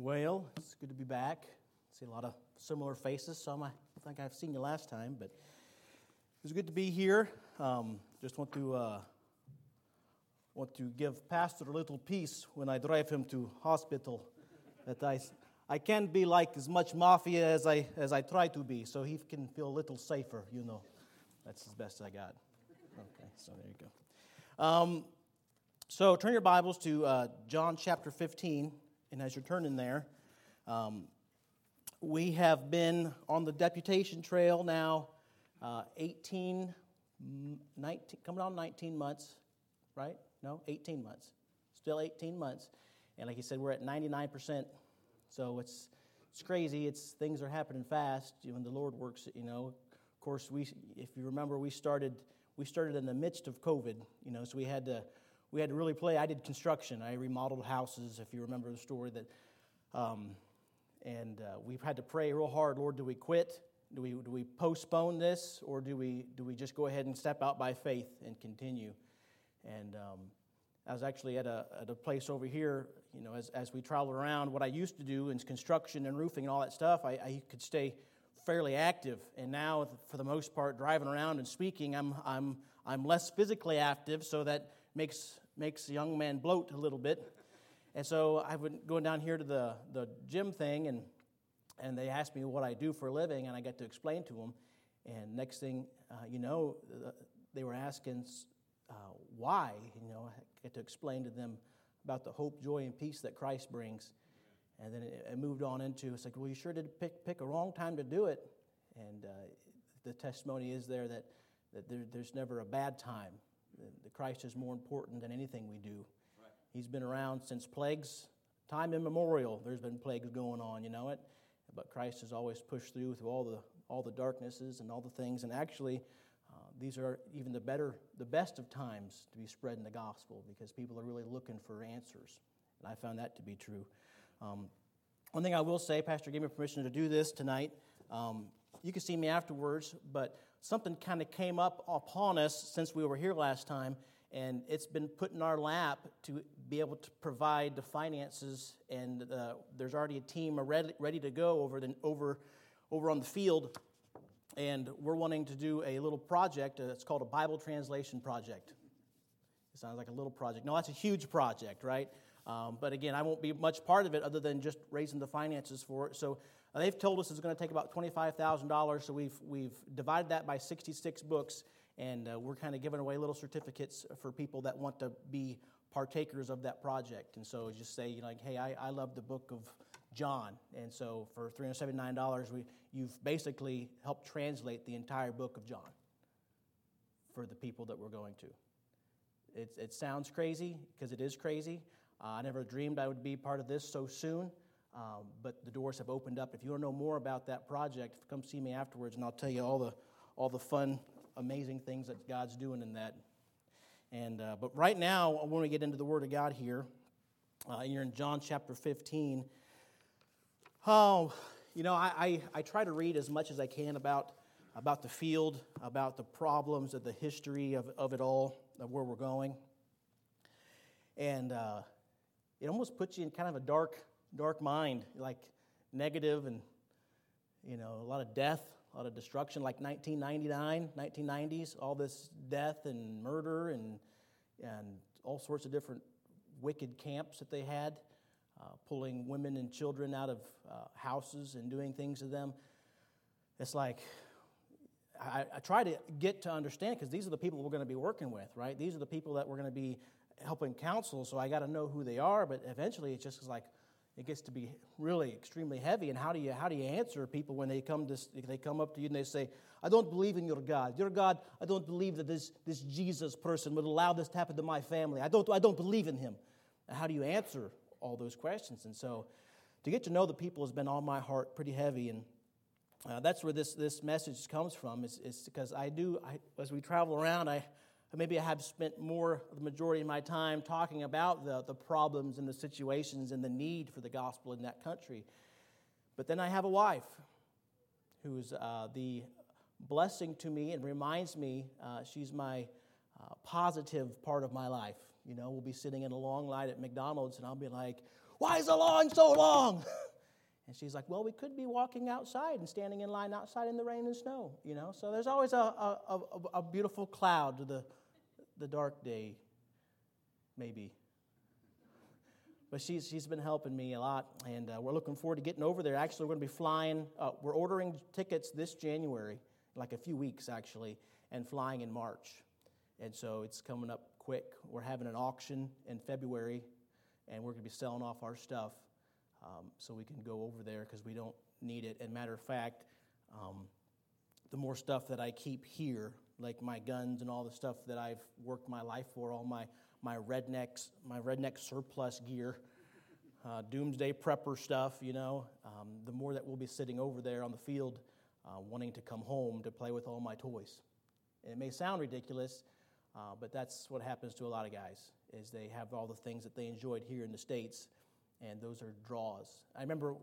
Well, it's good to be back. See a lot of similar faces. Some I think I've seen you last time, but it's good to be here. Um, just want to uh, want to give Pastor a little peace when I drive him to hospital. That I I can't be like as much mafia as I as I try to be, so he can feel a little safer. You know, that's as best I got. Okay, so there you go. Um, so turn your Bibles to uh, John chapter 15. And as you're turning there, um, we have been on the deputation trail now uh, 18, 19, coming on 19 months, right? No, 18 months. Still 18 months. And like you said, we're at 99%. So it's, it's crazy. It's, things are happening fast when the Lord works, you know. Of course, we, if you remember, we started, we started in the midst of COVID, you know, so we had to we had to really play. I did construction. I remodeled houses, if you remember the story. That, um, and uh, we've had to pray real hard. Lord, do we quit? Do we, do we postpone this, or do we, do we just go ahead and step out by faith and continue? And um, I was actually at a, at a place over here, you know, as, as we traveled around, what I used to do in construction and roofing and all that stuff, I, I could stay fairly active. And now, for the most part, driving around and speaking, I'm, I'm, I'm less physically active so that makes, makes young man bloat a little bit. And so I went going down here to the, the gym thing, and, and they asked me what I do for a living, and I got to explain to them. And next thing uh, you know, they were asking uh, why. You know, I get to explain to them about the hope, joy, and peace that Christ brings. And then it, it moved on into it's like, well, you sure did pick, pick a wrong time to do it. And uh, the testimony is there that, that there, there's never a bad time the Christ is more important than anything we do. Right. He's been around since plagues, time immemorial. There's been plagues going on, you know it. But Christ has always pushed through through all the all the darknesses and all the things. And actually, uh, these are even the better, the best of times to be spreading the gospel because people are really looking for answers. And I found that to be true. Um, one thing I will say, Pastor gave me permission to do this tonight. Um, you can see me afterwards, but something kind of came up upon us since we were here last time, and it's been put in our lap to be able to provide the finances. And uh, there's already a team ready, ready to go over, the, over, over on the field, and we're wanting to do a little project. It's called a Bible translation project. It sounds like a little project. No, that's a huge project, right? Um, but again, I won't be much part of it other than just raising the finances for it. So uh, they've told us it's going to take about $25,000. So we've, we've divided that by 66 books, and uh, we're kind of giving away little certificates for people that want to be partakers of that project. And so just say, you know, like, hey, I, I love the book of John. And so for $379, we, you've basically helped translate the entire book of John for the people that we're going to. It, it sounds crazy because it is crazy. Uh, I never dreamed I would be part of this so soon, um, but the doors have opened up. If you want to know more about that project, come see me afterwards, and I'll tell you all the all the fun, amazing things that God's doing in that. And uh, but right now, want to get into the Word of God here. Uh, you're in John chapter 15. Oh, you know, I, I, I try to read as much as I can about about the field, about the problems, of the history of, of it all, of where we're going. And uh, it almost puts you in kind of a dark, dark mind, like negative and, you know, a lot of death, a lot of destruction, like 1999, 1990s, all this death and murder and, and all sorts of different wicked camps that they had, uh, pulling women and children out of uh, houses and doing things to them. It's like, I, I try to get to understand because these are the people we're going to be working with, right? These are the people that we're going to be helping counsel, so I got to know who they are. But eventually, it's just like it gets to be really extremely heavy. And how do you how do you answer people when they come to they come up to you and they say, "I don't believe in your God. Your God, I don't believe that this this Jesus person would allow this to happen to my family. I don't I don't believe in him." How do you answer all those questions? And so, to get to know the people has been on my heart pretty heavy and. Uh, that's where this, this message comes from, is, is because I do, I, as we travel around, I, maybe I have spent more, of the majority of my time talking about the, the problems and the situations and the need for the gospel in that country. But then I have a wife who's uh, the blessing to me and reminds me uh, she's my uh, positive part of my life. You know, we'll be sitting in a long line at McDonald's and I'll be like, Why is the line so long? And she's like, Well, we could be walking outside and standing in line outside in the rain and snow, you know? So there's always a, a, a, a beautiful cloud to the, the dark day, maybe. But she's, she's been helping me a lot, and uh, we're looking forward to getting over there. Actually, we're going to be flying, uh, we're ordering tickets this January, like a few weeks actually, and flying in March. And so it's coming up quick. We're having an auction in February, and we're going to be selling off our stuff um, so we can go over there because we don't need it. And matter of fact, um, the more stuff that I keep here, like my guns and all the stuff that I've worked my life for, all my my rednecks, my redneck surplus gear, uh, doomsday prepper stuff, you know, um, the more that we'll be sitting over there on the field uh, wanting to come home to play with all my toys. And it may sound ridiculous, uh, but that's what happens to a lot of guys, is they have all the things that they enjoyed here in the States, and those are draws. I remember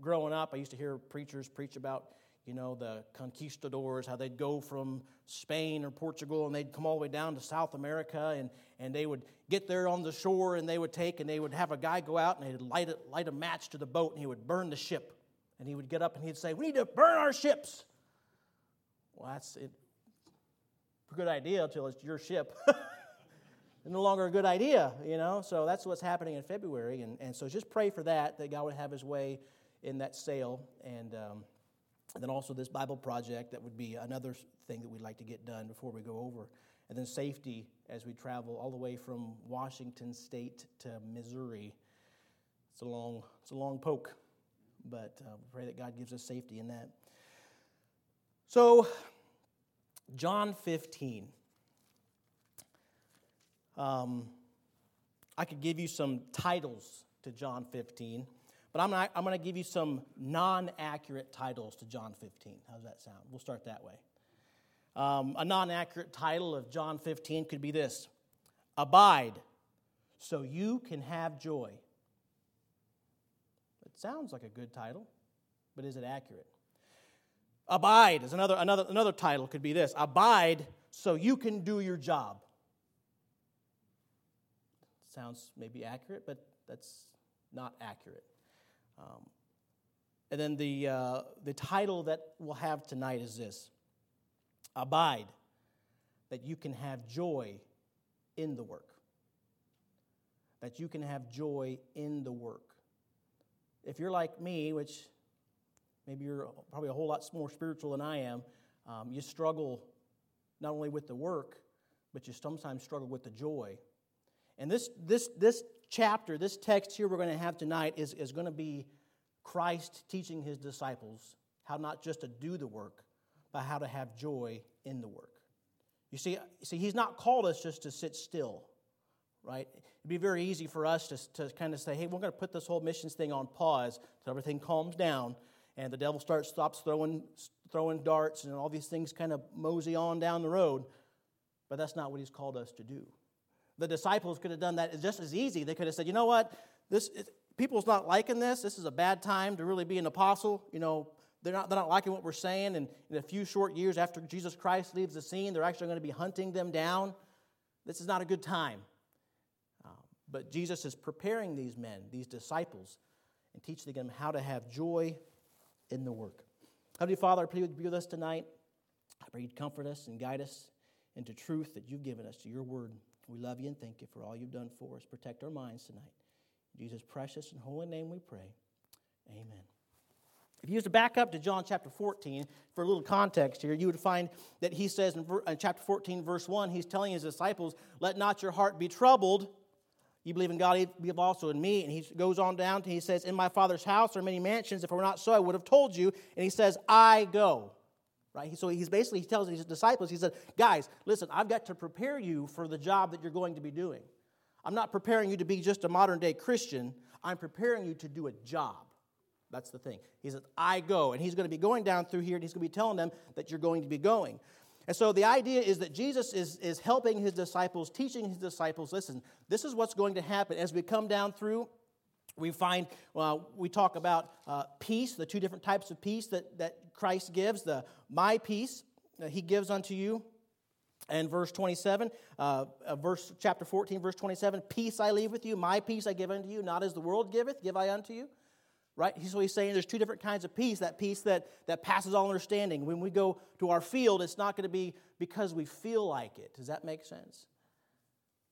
growing up, I used to hear preachers preach about you know, the conquistadors, how they'd go from Spain or Portugal and they'd come all the way down to South America and, and they would get there on the shore and they would take and they would have a guy go out and they'd light a, light a match to the boat and he would burn the ship. And he would get up and he'd say, We need to burn our ships. Well, that's it. A good idea until it's your ship. no longer a good idea, you know? So that's what's happening in February. And, and so just pray for that, that God would have his way in that sale. And, um, and then also this Bible project, that would be another thing that we'd like to get done before we go over. And then safety as we travel all the way from Washington State to Missouri. It's a long, it's a long poke, but uh, pray that God gives us safety in that. So, John 15. Um, I could give you some titles to John 15. But I'm, I'm going to give you some non accurate titles to John 15. How does that sound? We'll start that way. Um, a non accurate title of John 15 could be this Abide, so you can have joy. It sounds like a good title, but is it accurate? Abide is another, another, another title, could be this Abide, so you can do your job. Sounds maybe accurate, but that's not accurate. Um, and then the, uh, the title that we'll have tonight is this Abide, that you can have joy in the work. That you can have joy in the work. If you're like me, which maybe you're probably a whole lot more spiritual than I am, um, you struggle not only with the work, but you sometimes struggle with the joy. And this, this, this chapter, this text here we're going to have tonight is, is going to be Christ teaching his disciples how not just to do the work, but how to have joy in the work. You see, see he's not called us just to sit still, right? It'd be very easy for us to, to kind of say, hey, we're going to put this whole missions thing on pause so everything calms down and the devil starts stops throwing, throwing darts and all these things kind of mosey on down the road. But that's not what he's called us to do. The disciples could have done that just as easy. They could have said, you know what? This, people's not liking this. This is a bad time to really be an apostle. You know, they're not, they're not liking what we're saying. And in a few short years after Jesus Christ leaves the scene, they're actually going to be hunting them down. This is not a good time. Uh, but Jesus is preparing these men, these disciples, and teaching them how to have joy in the work. Heavenly Father, I pray you'd be with us tonight. I pray you'd comfort us and guide us into truth that you've given us to your word. We love you and thank you for all you've done for us. Protect our minds tonight. In Jesus' precious and holy name we pray. Amen. If you used to back up to John chapter 14 for a little context here, you would find that he says in, uh, chapter 14, verse 1, he's telling his disciples, Let not your heart be troubled. You believe in God, you believe also in me. And he goes on down to, he says, In my Father's house are many mansions. If it were not so, I would have told you. And he says, I go. Right? So he's basically, he tells his disciples, he said, Guys, listen, I've got to prepare you for the job that you're going to be doing. I'm not preparing you to be just a modern day Christian. I'm preparing you to do a job. That's the thing. He says, I go. And he's going to be going down through here and he's going to be telling them that you're going to be going. And so the idea is that Jesus is, is helping his disciples, teaching his disciples listen, this is what's going to happen. As we come down through, we find, well, we talk about uh, peace, the two different types of peace that, that Christ gives the my peace, he gives unto you, And verse 27, uh, uh, verse chapter 14, verse 27, peace I leave with you, my peace I give unto you, not as the world giveth, give I unto you. Right? So he's saying there's two different kinds of peace. That peace that, that passes all understanding. When we go to our field, it's not going to be because we feel like it. Does that make sense?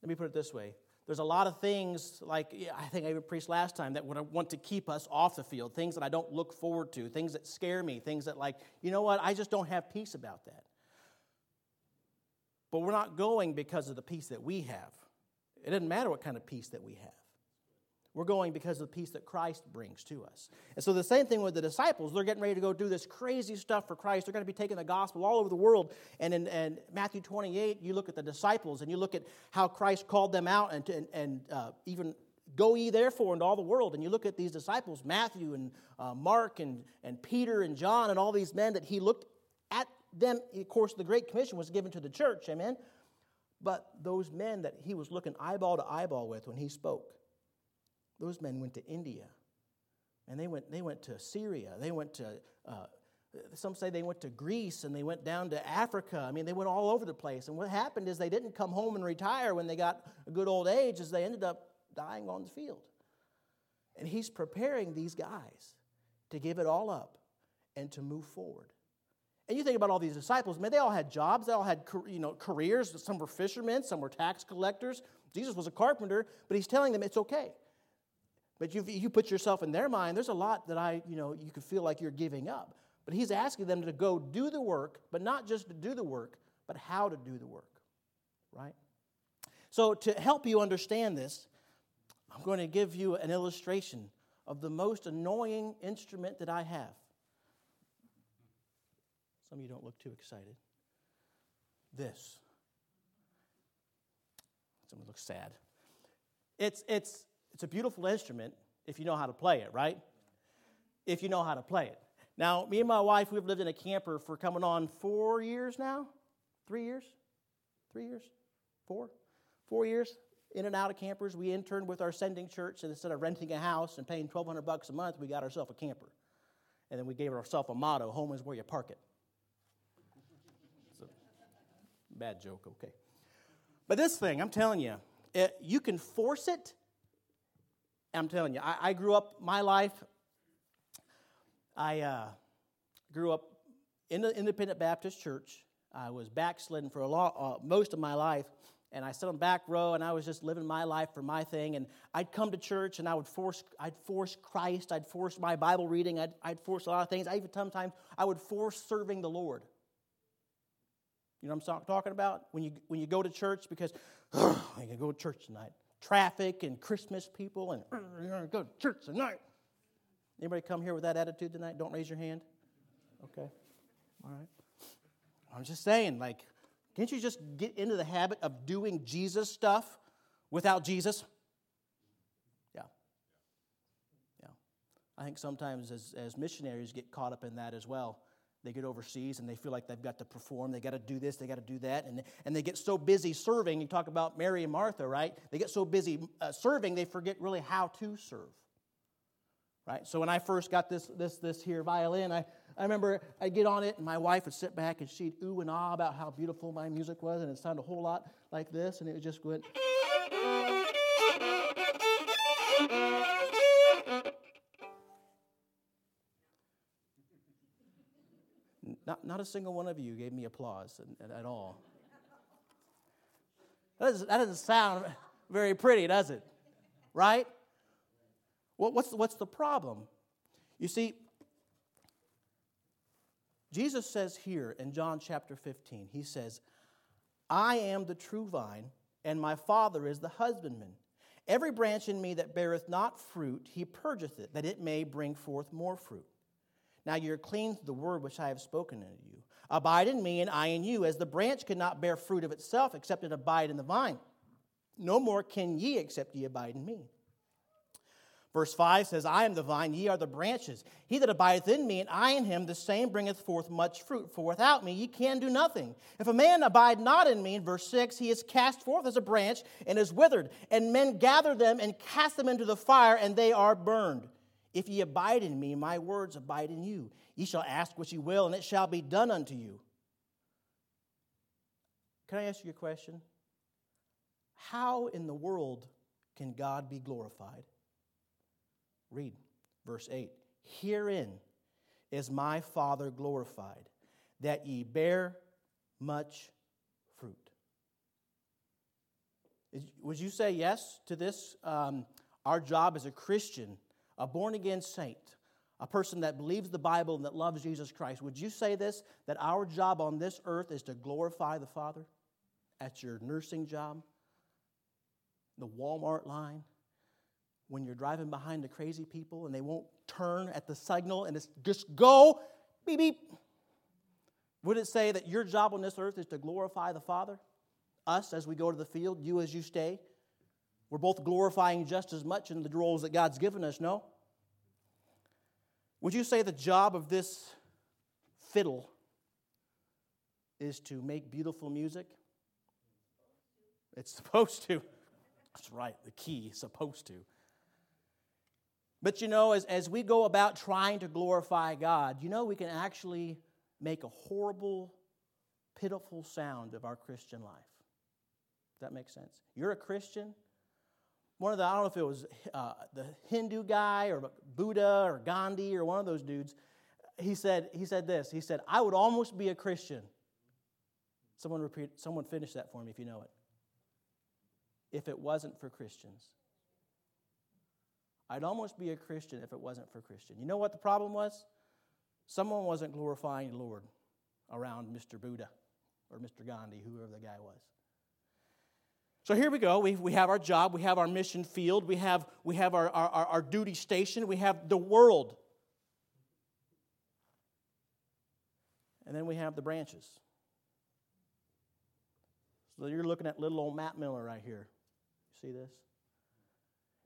Let me put it this way. There's a lot of things, like I think I even preached last time, that would want to keep us off the field, things that I don't look forward to, things that scare me, things that, like, you know what, I just don't have peace about that. But we're not going because of the peace that we have. It doesn't matter what kind of peace that we have. We're going because of the peace that Christ brings to us. And so the same thing with the disciples. They're getting ready to go do this crazy stuff for Christ. They're going to be taking the gospel all over the world. And in and Matthew 28, you look at the disciples and you look at how Christ called them out and, and, and uh, even go ye therefore into all the world. And you look at these disciples, Matthew and uh, Mark and, and Peter and John and all these men that he looked at them. Of course, the Great Commission was given to the church, amen? But those men that he was looking eyeball to eyeball with when he spoke, those men went to India. And they went, they went to Syria. They went to, uh, some say they went to Greece and they went down to Africa. I mean, they went all over the place. And what happened is they didn't come home and retire when they got a good old age, as they ended up dying on the field. And he's preparing these guys to give it all up and to move forward. And you think about all these disciples, man, they all had jobs, they all had you know, careers. Some were fishermen, some were tax collectors. Jesus was a carpenter, but he's telling them it's okay. But you, you put yourself in their mind, there's a lot that I, you know, you could feel like you're giving up. But he's asking them to go do the work, but not just to do the work, but how to do the work, right? So, to help you understand this, I'm going to give you an illustration of the most annoying instrument that I have. Some of you don't look too excited. This. Someone looks sad. It's, it's, it's a beautiful instrument if you know how to play it, right? If you know how to play it. Now, me and my wife, we've lived in a camper for coming on four years now. Three years? Three years? Four? Four years in and out of campers. We interned with our sending church, and instead of renting a house and paying 1200 bucks a month, we got ourselves a camper. And then we gave ourselves a motto home is where you park it. Bad joke, okay. But this thing, I'm telling you, it, you can force it I'm telling you, I, I grew up my life. I uh, grew up in the Independent Baptist Church. I was backslidden for a lot, uh, most of my life, and I sat on back row, and I was just living my life for my thing. And I'd come to church, and I would force, I'd force Christ, I'd force my Bible reading, I'd, I'd force a lot of things. I even sometimes I would force serving the Lord. You know what I'm talking about? When you when you go to church because oh, I can go to church tonight traffic and Christmas people and to go to church tonight. Anybody come here with that attitude tonight? Don't raise your hand. Okay. All right. I'm just saying, like, can't you just get into the habit of doing Jesus stuff without Jesus? Yeah. Yeah. I think sometimes as, as missionaries get caught up in that as well. They get overseas and they feel like they've got to perform. They got to do this, they got to do that. And, and they get so busy serving. You talk about Mary and Martha, right? They get so busy uh, serving, they forget really how to serve. Right? So when I first got this, this, this here violin, I, I remember I'd get on it and my wife would sit back and she'd ooh and ah about how beautiful my music was. And it sounded a whole lot like this. And it just went. Not, not a single one of you gave me applause at, at all. That doesn't, that doesn't sound very pretty, does it? Right? Well, what's, what's the problem? You see, Jesus says here in John chapter 15, he says, I am the true vine, and my Father is the husbandman. Every branch in me that beareth not fruit, he purgeth it, that it may bring forth more fruit. Now you're clean through the word which I have spoken unto you. Abide in me, and I in you, as the branch cannot bear fruit of itself except it abide in the vine. No more can ye except ye abide in me. Verse 5 says, I am the vine, ye are the branches. He that abideth in me, and I in him, the same bringeth forth much fruit. For without me ye can do nothing. If a man abide not in me, in verse 6, he is cast forth as a branch and is withered, and men gather them and cast them into the fire, and they are burned. If ye abide in me, my words abide in you. Ye shall ask what ye will, and it shall be done unto you. Can I ask you a question? How in the world can God be glorified? Read verse 8. Herein is my Father glorified, that ye bear much fruit. Would you say yes to this? Um, our job as a Christian, a born again saint, a person that believes the Bible and that loves Jesus Christ, would you say this? That our job on this earth is to glorify the Father at your nursing job, the Walmart line, when you're driving behind the crazy people and they won't turn at the signal and it's just go, beep, beep. Would it say that your job on this earth is to glorify the Father? Us as we go to the field, you as you stay? We're both glorifying just as much in the roles that God's given us, no? Would you say the job of this fiddle is to make beautiful music? It's supposed to. That's right, the key, supposed to. But you know, as, as we go about trying to glorify God, you know, we can actually make a horrible, pitiful sound of our Christian life. Does that make sense? You're a Christian. One of the, I don't know if it was uh, the Hindu guy or Buddha or Gandhi or one of those dudes, he said, he said this. He said, I would almost be a Christian. Someone repeat, someone finish that for me if you know it. If it wasn't for Christians. I'd almost be a Christian if it wasn't for Christian. You know what the problem was? Someone wasn't glorifying the Lord around Mr. Buddha or Mr. Gandhi, whoever the guy was. So here we go. We, we have our job, we have our mission field, we have, we have our, our, our duty station, we have the world. And then we have the branches. So you're looking at little old Matt Miller right here. You see this?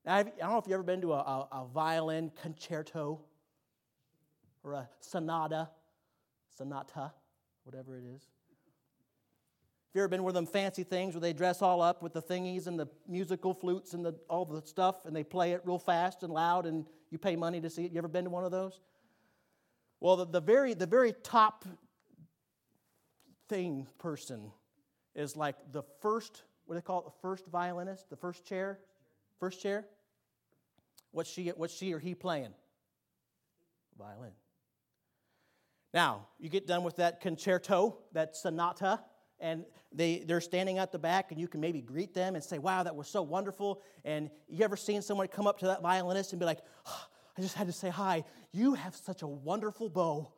Now, I don't know if you've ever been to a, a, a violin concerto or a sonata, sonata, whatever it is. Have you ever been one of them fancy things where they dress all up with the thingies and the musical flutes and the, all the stuff and they play it real fast and loud and you pay money to see it? You ever been to one of those? Well, the, the very, the very top thing person is like the first, what do they call it, the first violinist, the first chair? First chair? What's she, what's she or he playing? Violin. Now, you get done with that concerto, that sonata, and they, they're standing at the back, and you can maybe greet them and say, Wow, that was so wonderful. And you ever seen someone come up to that violinist and be like, oh, I just had to say hi. You have such a wonderful bow.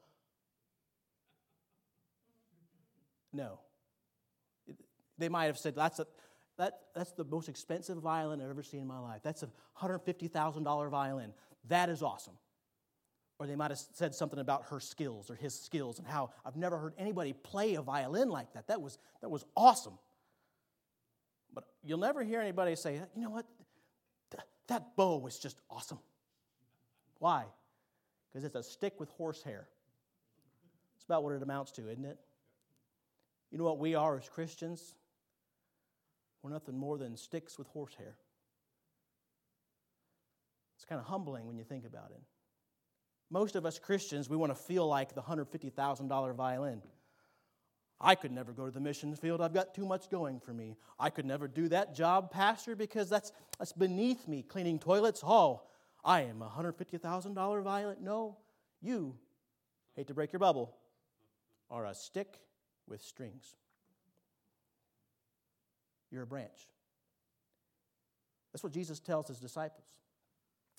No. They might have said, That's a, that, that's the most expensive violin I've ever seen in my life. That's a $150,000 violin. That is awesome. Or they might have said something about her skills or his skills and how I've never heard anybody play a violin like that. That was, that was awesome. But you'll never hear anybody say, you know what? Th- that bow was just awesome. Why? Because it's a stick with horsehair. It's about what it amounts to, isn't it? You know what we are as Christians? We're nothing more than sticks with horsehair. It's kind of humbling when you think about it. Most of us Christians, we want to feel like the $150,000 violin. I could never go to the mission field. I've got too much going for me. I could never do that job, Pastor, because that's, that's beneath me. Cleaning toilets, oh, I am a $150,000 violin. No, you, hate to break your bubble, are a stick with strings. You're a branch. That's what Jesus tells his disciples.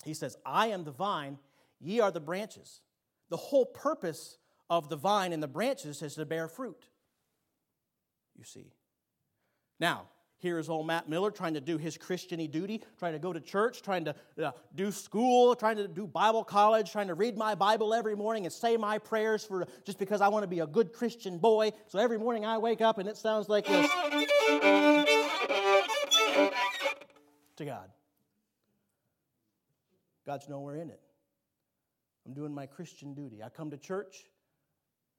He says, I am the vine, ye are the branches. The whole purpose of the vine and the branches is to bear fruit. You see. Now, here is old Matt Miller trying to do his Christiany duty, trying to go to church, trying to uh, do school, trying to do Bible college, trying to read my Bible every morning and say my prayers for just because I want to be a good Christian boy. So every morning I wake up and it sounds like this to God. God's nowhere in it. I'm doing my Christian duty. I come to church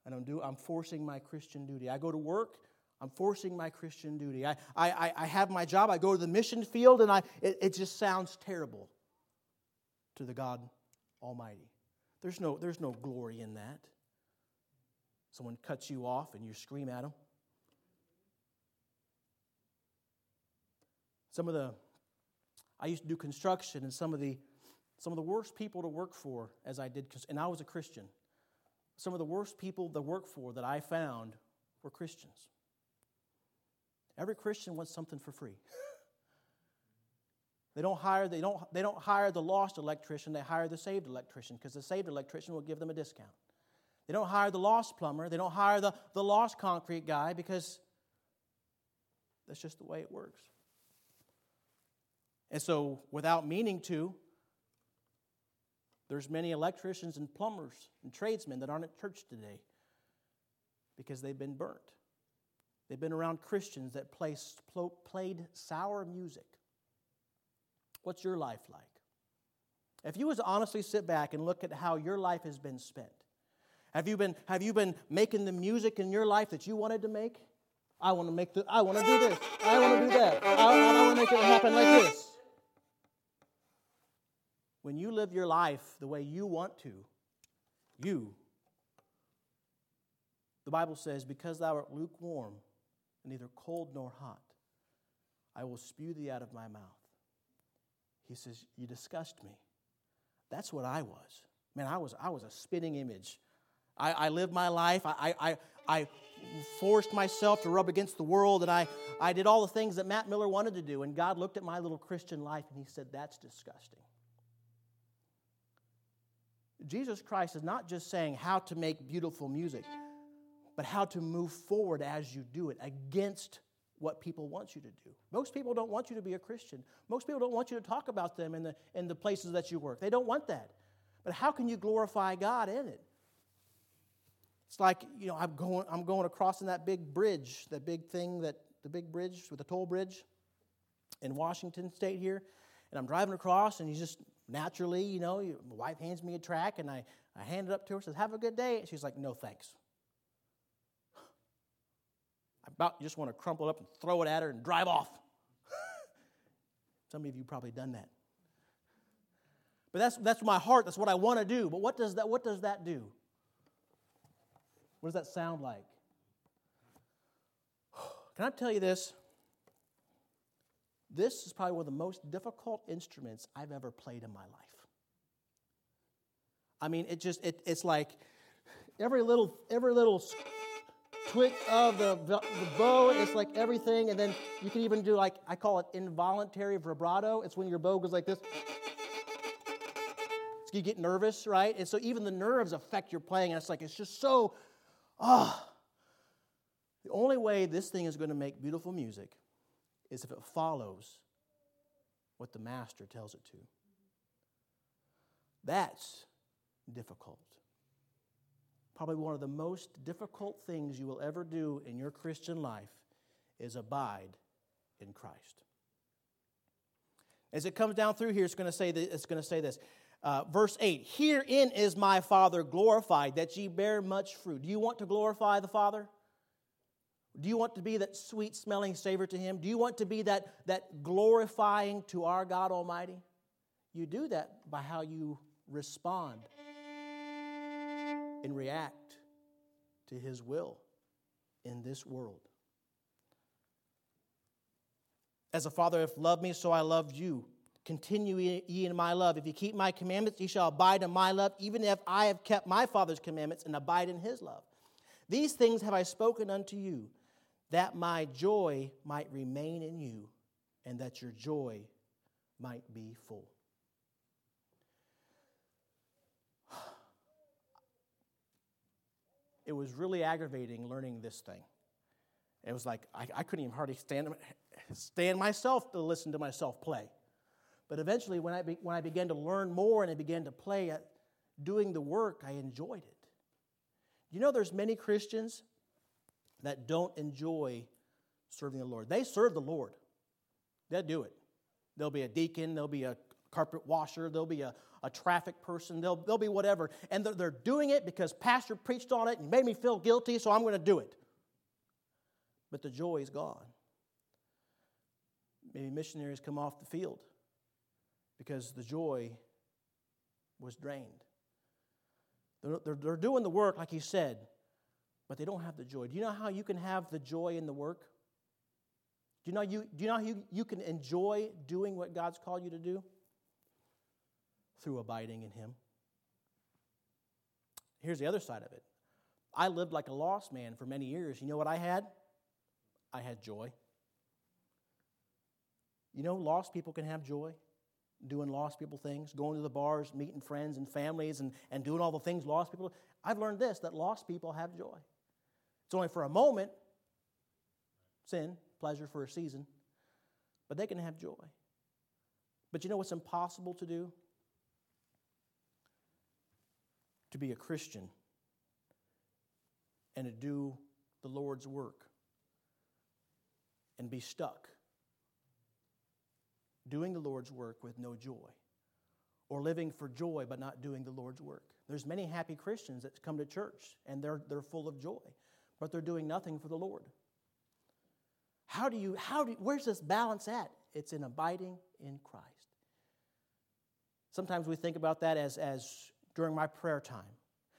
and I'm, do, I'm forcing my Christian duty. I go to work I'm forcing my Christian duty. I, I, I have my job. I go to the mission field, and I, it, it just sounds terrible to the God Almighty. There's no, there's no glory in that. Someone cuts you off and you scream at them. Some of the, I used to do construction, and some of the, some of the worst people to work for as I did, and I was a Christian. Some of the worst people to work for that I found were Christians. Every Christian wants something for free. They don't hire, they don't, they don't hire the lost electrician, they hire the saved electrician because the saved electrician will give them a discount. They don't hire the lost plumber, they don't hire the, the lost concrete guy because that's just the way it works. And so, without meaning to, there's many electricians and plumbers and tradesmen that aren't at church today because they've been burnt. They've been around Christians that placed, played sour music What's your life like? If you was to honestly sit back and look at how your life has been spent, have you been, have you been making the music in your life that you wanted to make? I want to make the, I want to do this. I want to do that. I, I want to make it happen like this. When you live your life the way you want to, you, the Bible says, because thou art lukewarm, and neither cold nor hot, I will spew thee out of my mouth. He says, You disgust me. That's what I was. Man, I was, I was a spitting image. I, I lived my life. I, I, I forced myself to rub against the world, and I, I did all the things that Matt Miller wanted to do. And God looked at my little Christian life and He said, That's disgusting. Jesus Christ is not just saying how to make beautiful music, but how to move forward as you do it against what people want you to do. Most people don't want you to be a Christian. Most people don't want you to talk about them in the, in the places that you work. They don't want that. But how can you glorify God in it? It's like, you know, I'm going, I'm going across in that big bridge, that big thing, that the big bridge with the toll bridge in Washington State here. And I'm driving across, and you just naturally, you know, my wife hands me a track, and I, I hand it up to her, says, Have a good day. And she's like, No, thanks I about just want to crumple it up and throw it at her and drive off. Some of you probably done that. But that's, that's my heart. That's what I want to do. But what does that, what does that do? What does that sound like? Can I tell you this? This is probably one of the most difficult instruments I've ever played in my life. I mean, it just, it, it's like every little, every little twitch of the, the bow. It's like everything. And then you can even do like, I call it involuntary vibrato. It's when your bow goes like this. So you get nervous, right? And so even the nerves affect your playing. And it's like, it's just so, ah. Oh. The only way this thing is going to make beautiful music is if it follows what the master tells it to. That's difficult probably one of the most difficult things you will ever do in your Christian life is abide in Christ. As it comes down through here, it's going to say, this, it's going to say this. Uh, verse 8 Herein is my Father glorified, that ye bear much fruit. Do you want to glorify the Father? Do you want to be that sweet smelling savor to Him? Do you want to be that, that glorifying to our God Almighty? You do that by how you respond and react to His will in this world. As a father hath loved me, so I loved you. Continue ye in my love. If ye keep my commandments, ye shall abide in my love, even if I have kept my Father's commandments and abide in his love. These things have I spoken unto you, that my joy might remain in you, and that your joy might be full. it was really aggravating learning this thing. It was like I, I couldn't even hardly stand, stand myself to listen to myself play. But eventually, when I, be, when I began to learn more and I began to play at doing the work, I enjoyed it. You know, there's many Christians that don't enjoy serving the Lord. They serve the Lord, they'll do it. They'll be a deacon, they'll be a carpet washer, they'll be a, a traffic person, they'll, they'll be whatever. And they're, they're doing it because pastor preached on it and made me feel guilty, so I'm going to do it. But the joy is gone. Maybe missionaries come off the field because the joy was drained. They're, they're, they're doing the work, like he said, but they don't have the joy. Do you know how you can have the joy in the work? Do you know, you, do you know how you, you can enjoy doing what God's called you to do? Through abiding in Him. Here's the other side of it I lived like a lost man for many years. You know what I had? I had joy. You know, lost people can have joy doing lost people things, going to the bars, meeting friends and families, and, and doing all the things lost people. I've learned this that lost people have joy. It's only for a moment, sin, pleasure for a season, but they can have joy. But you know what's impossible to do? To be a Christian and to do the Lord's work and be stuck doing the Lord's work with no joy or living for joy but not doing the Lord's work. There's many happy Christians that come to church and they're, they're full of joy, but they're doing nothing for the Lord. How do you, how do, where's this balance at? It's in abiding in Christ. Sometimes we think about that as, as during my prayer time.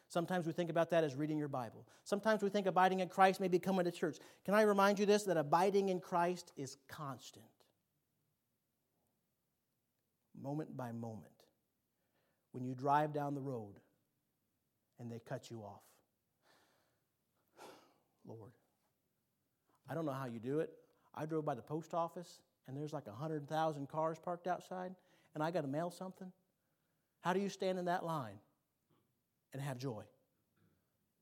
Sometimes we think about that as reading your Bible. Sometimes we think abiding in Christ may be coming to church. Can I remind you this that abiding in Christ is constant moment by moment. When you drive down the road and they cut you off. Lord, I don't know how you do it. I drove by the post office and there's like 100,000 cars parked outside and I got to mail something. How do you stand in that line and have joy?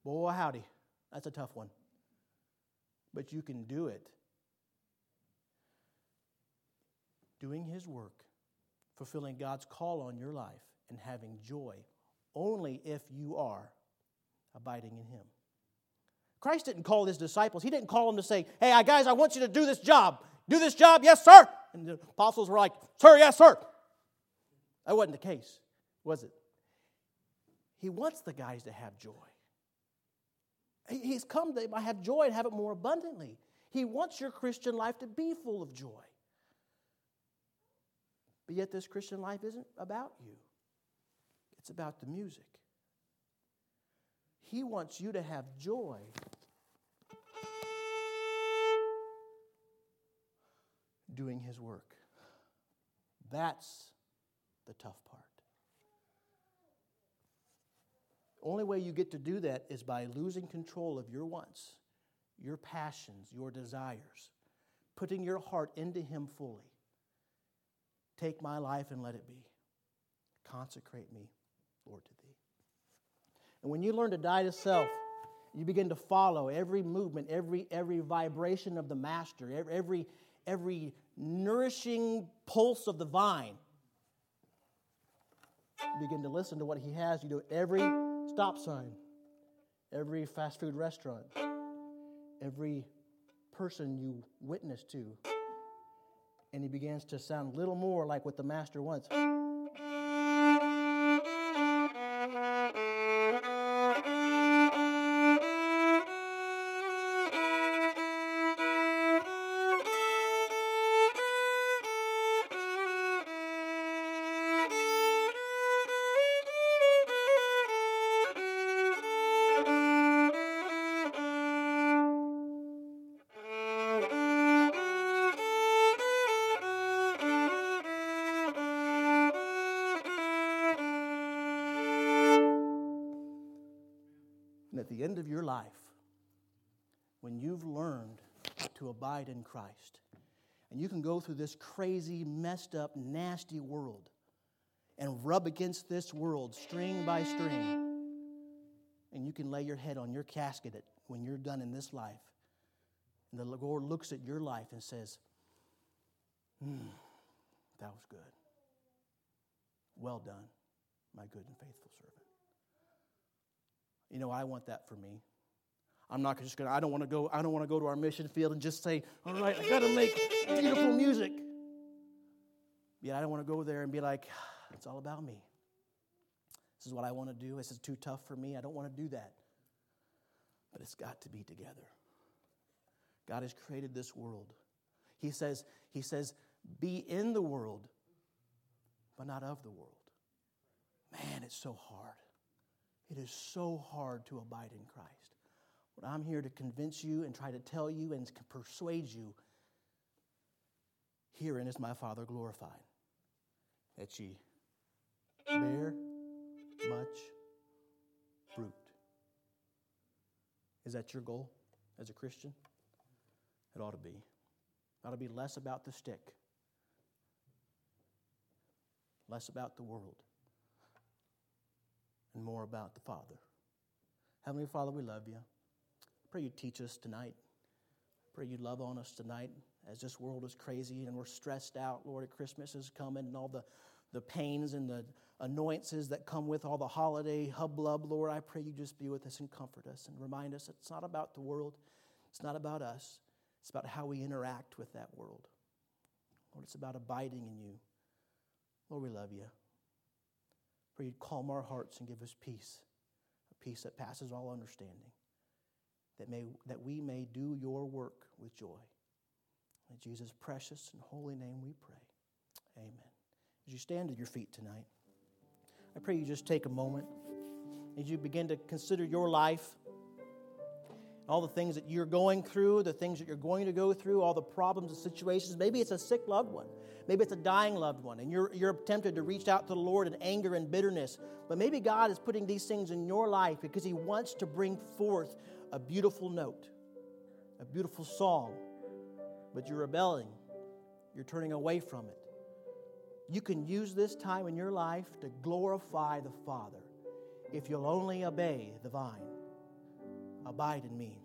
Boy, howdy. That's a tough one. But you can do it. Doing His work fulfilling God's call on your life and having joy only if you are abiding in Him. Christ didn't call his disciples, He didn't call them to say, Hey, uh, guys, I want you to do this job. Do this job, yes, sir. And the apostles were like, Sir, yes, sir. That wasn't the case, was it? He wants the guys to have joy. He's come to have joy and have it more abundantly. He wants your Christian life to be full of joy. But yet, this Christian life isn't about you, it's about the music. He wants you to have joy. Doing his work. That's the tough part. The only way you get to do that is by losing control of your wants, your passions, your desires, putting your heart into Him fully. Take my life and let it be. Consecrate me, Lord, to thee. And when you learn to die to self, you begin to follow every movement, every, every vibration of the master, every, every nourishing pulse of the vine. You begin to listen to what he has. You do every stop sign, every fast food restaurant, every person you witness to and he begins to sound a little more like what the master wants. When you've learned to abide in Christ, and you can go through this crazy, messed up, nasty world and rub against this world string by string, and you can lay your head on your casket when you're done in this life, and the Lord looks at your life and says, hmm, that was good. Well done, my good and faithful servant. You know, I want that for me. I'm not just gonna, I don't want to go, I don't want to go to our mission field and just say, all right, I gotta make beautiful music. Yeah, I don't want to go there and be like, it's all about me. This is what I want to do. This is too tough for me. I don't want to do that. But it's got to be together. God has created this world. He says, He says, be in the world, but not of the world. Man, it's so hard. It is so hard to abide in Christ. But I'm here to convince you and try to tell you and persuade you Herein is my Father glorified, that ye bear much fruit. Is that your goal as a Christian? It ought to be. It ought to be less about the stick, less about the world, and more about the Father. Heavenly Father, we love you. Pray you teach us tonight. Pray you love on us tonight as this world is crazy and we're stressed out. Lord, Christmas is coming and all the, the pains and the annoyances that come with all the holiday hubbub. Lord, I pray you just be with us and comfort us and remind us it's not about the world, it's not about us, it's about how we interact with that world. Lord, it's about abiding in you. Lord, we love you. Pray you'd calm our hearts and give us peace, a peace that passes all understanding, that, may, that we may do your work with joy. In Jesus' precious and holy name we pray. Amen. As you stand at your feet tonight, I pray you just take a moment as you begin to consider your life, all the things that you're going through, the things that you're going to go through, all the problems and situations. Maybe it's a sick loved one. Maybe it's a dying loved one, and you're, you're tempted to reach out to the Lord in anger and bitterness. But maybe God is putting these things in your life because He wants to bring forth a beautiful note, a beautiful song. But you're rebelling, you're turning away from it. You can use this time in your life to glorify the Father if you'll only obey the vine. Abide in me.